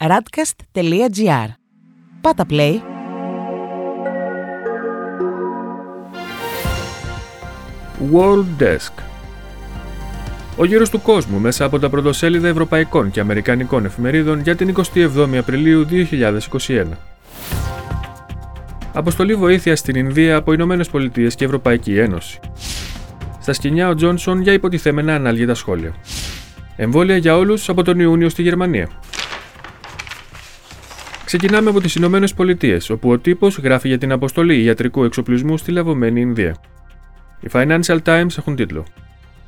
radcast.gr. Πάτα play. World Desk Ο γύρος του κόσμου μέσα από τα πρωτοσέλιδα ευρωπαϊκών και αμερικανικών εφημερίδων για την 27η Απριλίου 2021. Αποστολή βοήθεια στην Ινδία από Ηνωμένες Πολιτείες και Ευρωπαϊκή Ένωση. Στα σκηνιά ο Τζόνσον για υποτιθέμενα ανάλγητα σχόλια. Εμβόλια για όλους από τον Ιούνιο στη Γερμανία. Ξεκινάμε από τις Ηνωμένες Πολιτείες, όπου ο τύπος γράφει για την αποστολή ιατρικού εξοπλισμού στη λαβωμένη Ινδία. Οι Financial Times έχουν τίτλο.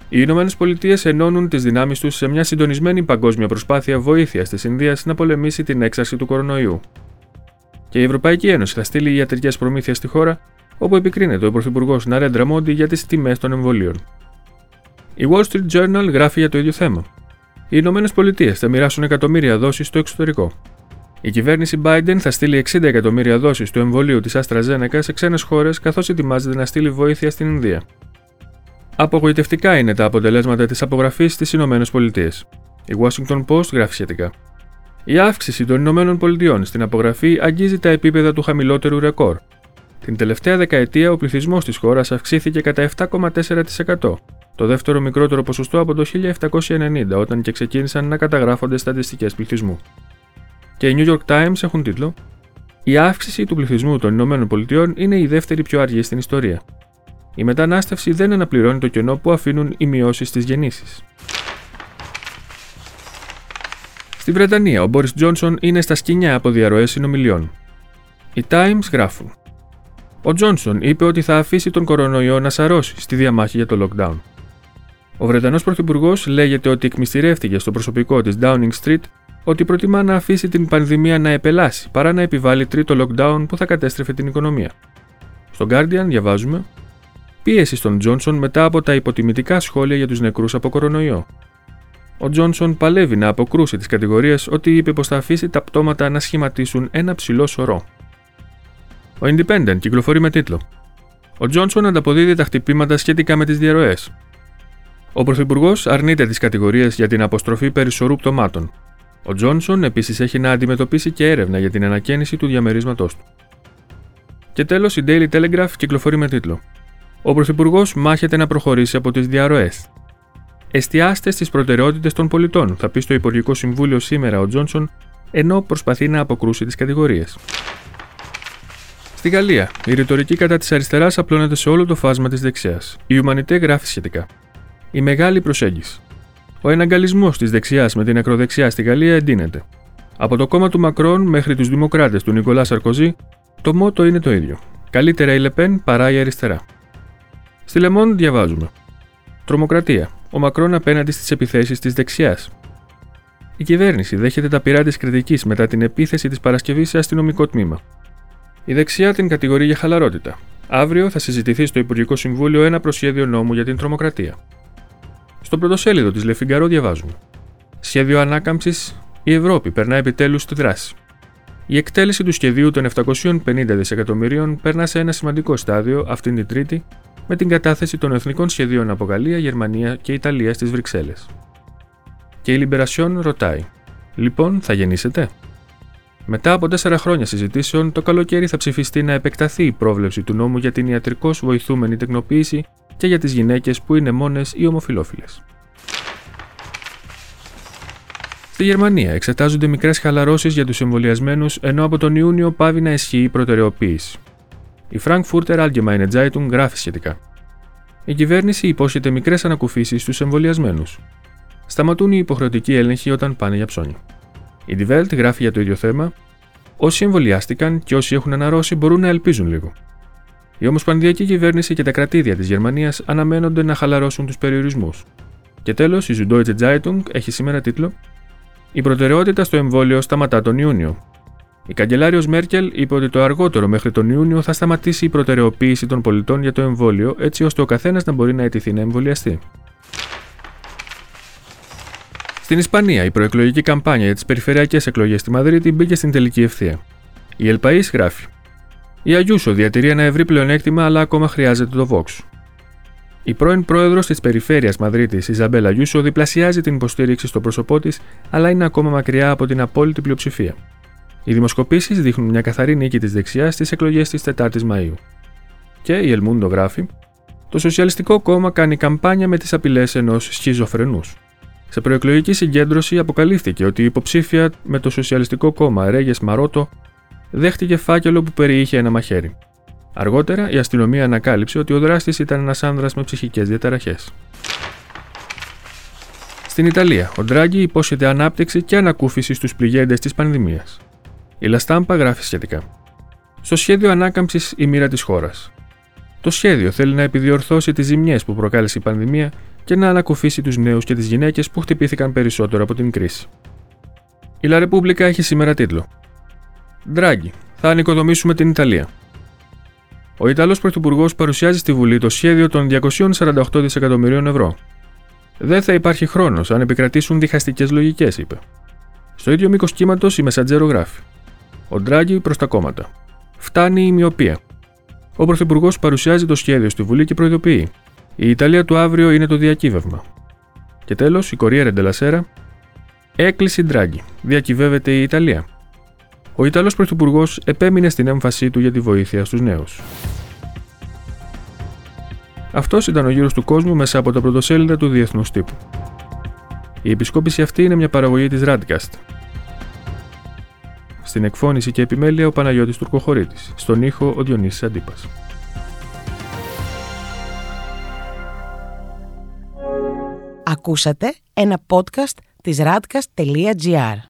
Οι Ηνωμένες Πολιτείες ενώνουν τις δυνάμεις τους σε μια συντονισμένη παγκόσμια προσπάθεια βοήθειας της Ινδίας να πολεμήσει την έξαρση του κορονοϊού. Και η Ευρωπαϊκή Ένωση θα στείλει ιατρικές προμήθειες στη χώρα, όπου επικρίνεται ο Πρωθυπουργός Ναρέντρα Μόντι για τις τιμές των εμβολίων. Η Wall Street Journal γράφει για το ίδιο θέμα. Οι Ηνωμένες Πολιτείες θα μοιράσουν εκατομμύρια δόσεις στο εξωτερικό. Η κυβέρνηση Biden θα στείλει 60 εκατομμύρια δόσεις του εμβολίου της AstraZeneca σε ξένες χώρες καθώς ετοιμάζεται να στείλει βοήθεια στην Ινδία. Απογοητευτικά είναι τα αποτελέσματα της απογραφής στις Ηνωμένες Πολιτείες. Η Washington Post γράφει σχετικά. Η αύξηση των Ηνωμένων Πολιτειών στην απογραφή αγγίζει τα επίπεδα του χαμηλότερου ρεκόρ. Την τελευταία δεκαετία ο πληθυσμός της χώρας αυξήθηκε κατά 7,4%, το δεύτερο μικρότερο ποσοστό από το 1790 όταν και ξεκίνησαν να καταγράφονται στατιστικές πληθυσμού. Και οι New York Times έχουν τίτλο Η αύξηση του πληθυσμού των Ηνωμένων Πολιτειών είναι η δεύτερη πιο αργή στην ιστορία. Η μετανάστευση δεν αναπληρώνει το κενό που αφήνουν οι μειώσεις στι γεννήσει. Στη Βρετανία, ο Μπόρις Τζόνσον είναι στα σκηνιά από διαρροές συνομιλιών. Οι Times γράφουν. Ο Τζόνσον είπε ότι θα αφήσει τον κορονοϊό να σαρώσει στη διαμάχη για το lockdown. Ο Βρετανός Πρωθυπουργός λέγεται ότι εκμυστηρεύτηκε στο προσωπικό της Downing Street ότι προτιμά να αφήσει την πανδημία να επελάσει παρά να επιβάλλει τρίτο lockdown που θα κατέστρεφε την οικονομία. Στο Guardian διαβάζουμε Πίεση στον Τζόνσον μετά από τα υποτιμητικά σχόλια για τους νεκρούς από κορονοϊό. Ο Τζόνσον παλεύει να αποκρούσει τις κατηγορίες ότι είπε πως θα αφήσει τα πτώματα να σχηματίσουν ένα ψηλό σωρό. Ο Independent κυκλοφορεί με τίτλο Ο Τζόνσον ανταποδίδει τα χτυπήματα σχετικά με τις διαρροές. Ο Πρωθυπουργός αρνείται τις κατηγορίες για την αποστροφή περισσορού πτωμάτων. Ο Τζόνσον επίσης έχει να αντιμετωπίσει και έρευνα για την ανακαίνιση του διαμερίσματός του. Και τέλος, η Daily Telegraph κυκλοφορεί με τίτλο Ο Πρωθυπουργός μάχεται να προχωρήσει από τις διαρροές. Εστιάστε στις προτεραιότητες των πολιτών, θα πει στο Υπουργικό Συμβούλιο σήμερα ο Τζόνσον, ενώ προσπαθεί να αποκρούσει τις κατηγορίες. Στη Γαλλία, η ρητορική κατά της αριστεράς απλώνεται σε όλο το φάσμα της δεξιάς. Η Ουμανιτέ γράφει σχετικά. Η μεγάλη προσέγγιση. Ο εναγκαλισμός της δεξιάς με την ακροδεξιά στη Γαλλία εντείνεται. Από το κόμμα του Μακρόν μέχρι τους δημοκράτες του Νικολά Σαρκοζή, το μότο είναι το ίδιο. Καλύτερα η Λεπέν παρά η αριστερά. Στη Λεμόν διαβάζουμε. Τρομοκρατία. Ο Μακρόν απέναντι στις επιθέσεις της δεξιάς. Η κυβέρνηση δέχεται τα πειρά της κριτικής μετά την επίθεση της Παρασκευής σε αστυνομικό τμήμα. Η δεξιά την κατηγορεί για χαλαρότητα. Αύριο θα συζητηθεί στο Υπουργικό Συμβούλιο ένα προσχέδιο νόμου για την τρομοκρατία. Στο πρωτοσέλιδο της Λεφιγκαρό διαβάζουμε. Σχέδιο ανάκαμψης Η Ευρώπη περνά επιτέλους στη δράση. Η εκτέλεση του σχεδίου των 750 δισεκατομμυρίων περνά σε ένα σημαντικό στάδιο αυτήν την Τρίτη με την κατάθεση των εθνικών σχεδίων από Γαλλία, Γερμανία και Ιταλία στις Βρυξέλλες. Και η Λιμπερασιόν ρωτάει: Λοιπόν, θα γεννήσετε; Μετά από τέσσερα χρόνια συζητήσεων, το καλοκαίρι θα ψηφιστεί να επεκταθεί η πρόβλεψη του νόμου για την ιατρικώς βοηθούμενη τεκνοποίηση και για τις γυναίκες που είναι μόνες ή ομοφυλόφιλε. Στη Γερμανία εξετάζονται μικρές χαλαρώσεις για τους εμβολιασμένους, ενώ από τον Ιούνιο πάβει να ισχύει η προτεραιοποίηση. Η Frankfurter Allgemeine Zeitung γράφει σχετικά. Η κυβέρνηση υπόσχεται μικρές ανακουφίσεις στους εμβολιασμένους. Σταματούν οι υποχρεωτικοί έλεγχοι όταν πάνε για ψώνια. Η Die Welt γράφει για το ίδιο θέμα. Όσοι εμβολιάστηκαν και όσοι έχουν αναρρώσει μπορούν να ελπίζουν λίγο. Η Ομοσπονδιακή Κυβέρνηση και τα κρατήδια της Γερμανίας αναμένονται να χαλαρώσουν τους περιορισμούς. Και τέλος, η Süddeutsche Zeitung έχει σήμερα τίτλο Η προτεραιότητα στο εμβόλιο σταματά τον Ιούνιο. Η καγκελάριος Μέρκελ είπε ότι το αργότερο μέχρι τον Ιούνιο θα σταματήσει η προτεραιοποίηση των πολιτών για το εμβόλιο, έτσι ώστε ο καθένας να μπορεί να αιτηθεί να εμβολιαστεί. Στην Ισπανία, η προεκλογική καμπάνια για τις περιφερειακές εκλογές στη Μαδρίτη μπήκε στην τελική ευθεία. Η Ελπαή γράφει: Η Αγιούσο διατηρεί ένα ευρύ πλεονέκτημα, αλλά ακόμα χρειάζεται το Vox. Η πρώην πρόεδρος της περιφέρειας Μαδρίτης, Ιζαμπέλα Γιούσο, διπλασιάζει την υποστήριξη στο πρόσωπό της, αλλά είναι ακόμα μακριά από την απόλυτη πλειοψηφία. Οι δημοσκοπήσεις δείχνουν μια καθαρή νίκη της δεξιάς στις εκλογές της 4η Μαου. Και η Ελμούντο γράφει: Το Σοσιαλιστικό Κόμμα κάνει καμπάνια με τις απειλές ενός σχιζοφρενούς. Σε προεκλογική συγκέντρωση αποκαλύφθηκε ότι η υποψήφια με το Σοσιαλιστικό Κόμμα Ρέγες Μαρότο δέχτηκε φάκελο που περιείχε ένα μαχαίρι. Αργότερα, η αστυνομία ανακάλυψε ότι ο δράστης ήταν ένας άνδρας με ψυχικές διαταραχές. Στην Ιταλία, ο Ντράγκη υπόσχεται ανάπτυξη και ανακούφιση στους πληγέντες της πανδημίας. Η Λαστάμπα γράφει σχετικά. Στο σχέδιο ανάκαμψης η μοίρα της χώρας. Το σχέδιο θέλει να επιδιορθώσει τις ζημιές που προκάλεσε η πανδημία και να ανακουφίσει τους νέους και τις γυναίκες που χτυπήθηκαν περισσότερο από την κρίση. Η Λα Ρεπούμπλικα έχει σήμερα τίτλο. Ντράγκη, θα ανοικοδομήσουμε την Ιταλία. Ο Ιταλός Πρωθυπουργός παρουσιάζει στη Βουλή το σχέδιο των 248 δισεκατομμυρίων ευρώ. Δεν θα υπάρχει χρόνος αν επικρατήσουν διχαστικές λογικές, είπε. Στο ίδιο μήκος κύματος η Μεσαντζέρο γράφει. Ο Ντράγκη προς τα κόμματα. Φτάνει η μοιοπία. Ο Πρωθυπουργός παρουσιάζει το σχέδιο στη Βουλή και προειδοποιεί. Η Ιταλία του αύριο είναι το διακύβευμα. Και τέλος, η Κορία Ντελασέρα. Έκκληση Ντράγκη. Διακυβεύεται η Ιταλία. Ο Ιταλός Πρωθυπουργός επέμεινε στην έμφασή του για τη βοήθεια στους νέους. Αυτός ήταν ο γύρος του κόσμου μέσα από τα πρωτοσέλιδα του Διεθνούς Τύπου. Η επισκόπηση αυτή είναι μια παραγωγή της Radcast. Στην εκφώνηση και επιμέλεια ο Παναγιώτης Τουρκοχωρήτης, στον ήχο ο Διονύσης Αντίπας. Ακούσατε ένα podcast της radcast.gr.